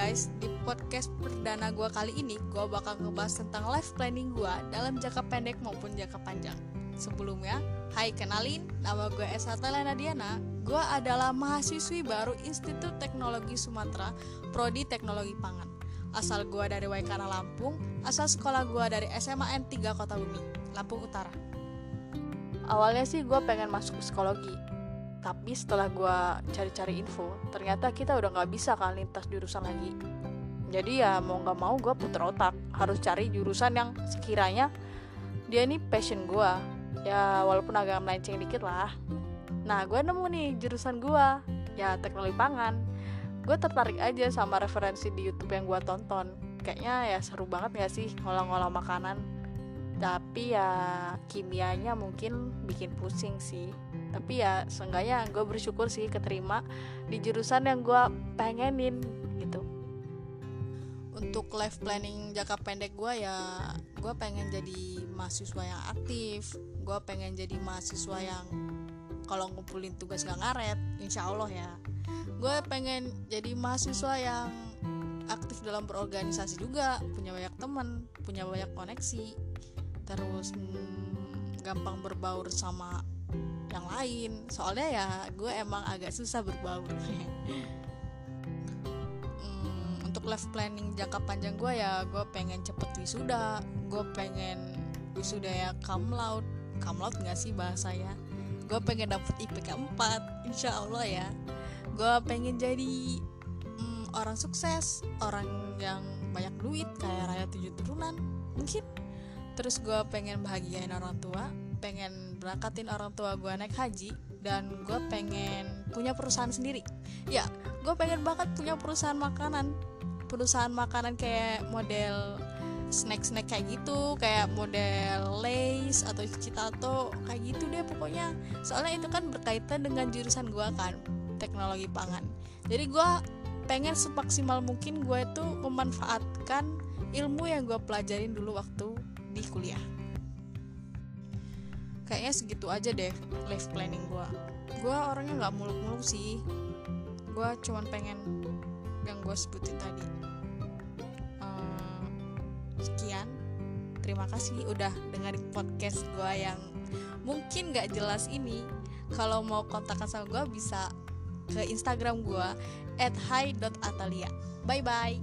guys, di podcast perdana gue kali ini gue bakal ngebahas tentang life planning gue dalam jangka pendek maupun jangka panjang. Sebelumnya, hai kenalin, nama gue Esa Telena Diana. Gue adalah mahasiswi baru Institut Teknologi Sumatera, Prodi Teknologi Pangan. Asal gue dari Waikana Lampung, asal sekolah gue dari SMAN 3 Kota Bumi, Lampung Utara. Awalnya sih gue pengen masuk psikologi, tapi setelah gue cari-cari info ternyata kita udah nggak bisa kan lintas jurusan lagi. Jadi ya mau nggak mau gue puter otak harus cari jurusan yang sekiranya dia ini passion gue ya walaupun agak melenceng dikit lah. Nah gue nemu nih jurusan gue ya teknologi pangan. Gue tertarik aja sama referensi di YouTube yang gue tonton. Kayaknya ya seru banget gak sih ngolah-ngolah makanan tapi ya kimianya mungkin bikin pusing sih. Tapi ya seenggaknya gue bersyukur sih keterima di jurusan yang gue pengenin gitu. Untuk life planning jangka pendek gue ya gue pengen jadi mahasiswa yang aktif. Gue pengen jadi mahasiswa yang kalau ngumpulin tugas gak ngaret insya Allah ya. Gue pengen jadi mahasiswa yang aktif dalam berorganisasi juga punya banyak teman punya banyak koneksi terus hmm, gampang berbaur sama yang lain. Soalnya ya gue emang agak susah berbaur. Hmm, untuk life planning jangka panjang gue ya gue pengen cepet wisuda. Gue pengen wisuda ya cum laude. Cum laude nggak sih bahasa ya? Gue pengen dapet IPK 4 insya Allah ya. Gue pengen jadi hmm, orang sukses orang yang banyak duit kayak raya tujuh turunan mungkin terus gue pengen bahagiain orang tua pengen berangkatin orang tua gue naik haji dan gue pengen punya perusahaan sendiri. Ya gue pengen banget punya perusahaan makanan. Perusahaan makanan kayak model snack-snack kayak gitu kayak model lace atau citato kayak gitu deh pokoknya. Soalnya itu kan berkaitan dengan jurusan gue kan teknologi pangan. Jadi gue pengen semaksimal mungkin gue itu memanfaatkan ilmu yang gue pelajarin dulu waktu di kuliah. Kayaknya segitu aja deh life planning gue gue orangnya nggak muluk-muluk sih. Gue cuman pengen yang gue sebutin tadi. Uh, sekian. Terima kasih udah dengerin podcast gue yang mungkin nggak jelas ini. Kalau mau kontakkan sama gue bisa ke instagram gue at hi.atalia bye bye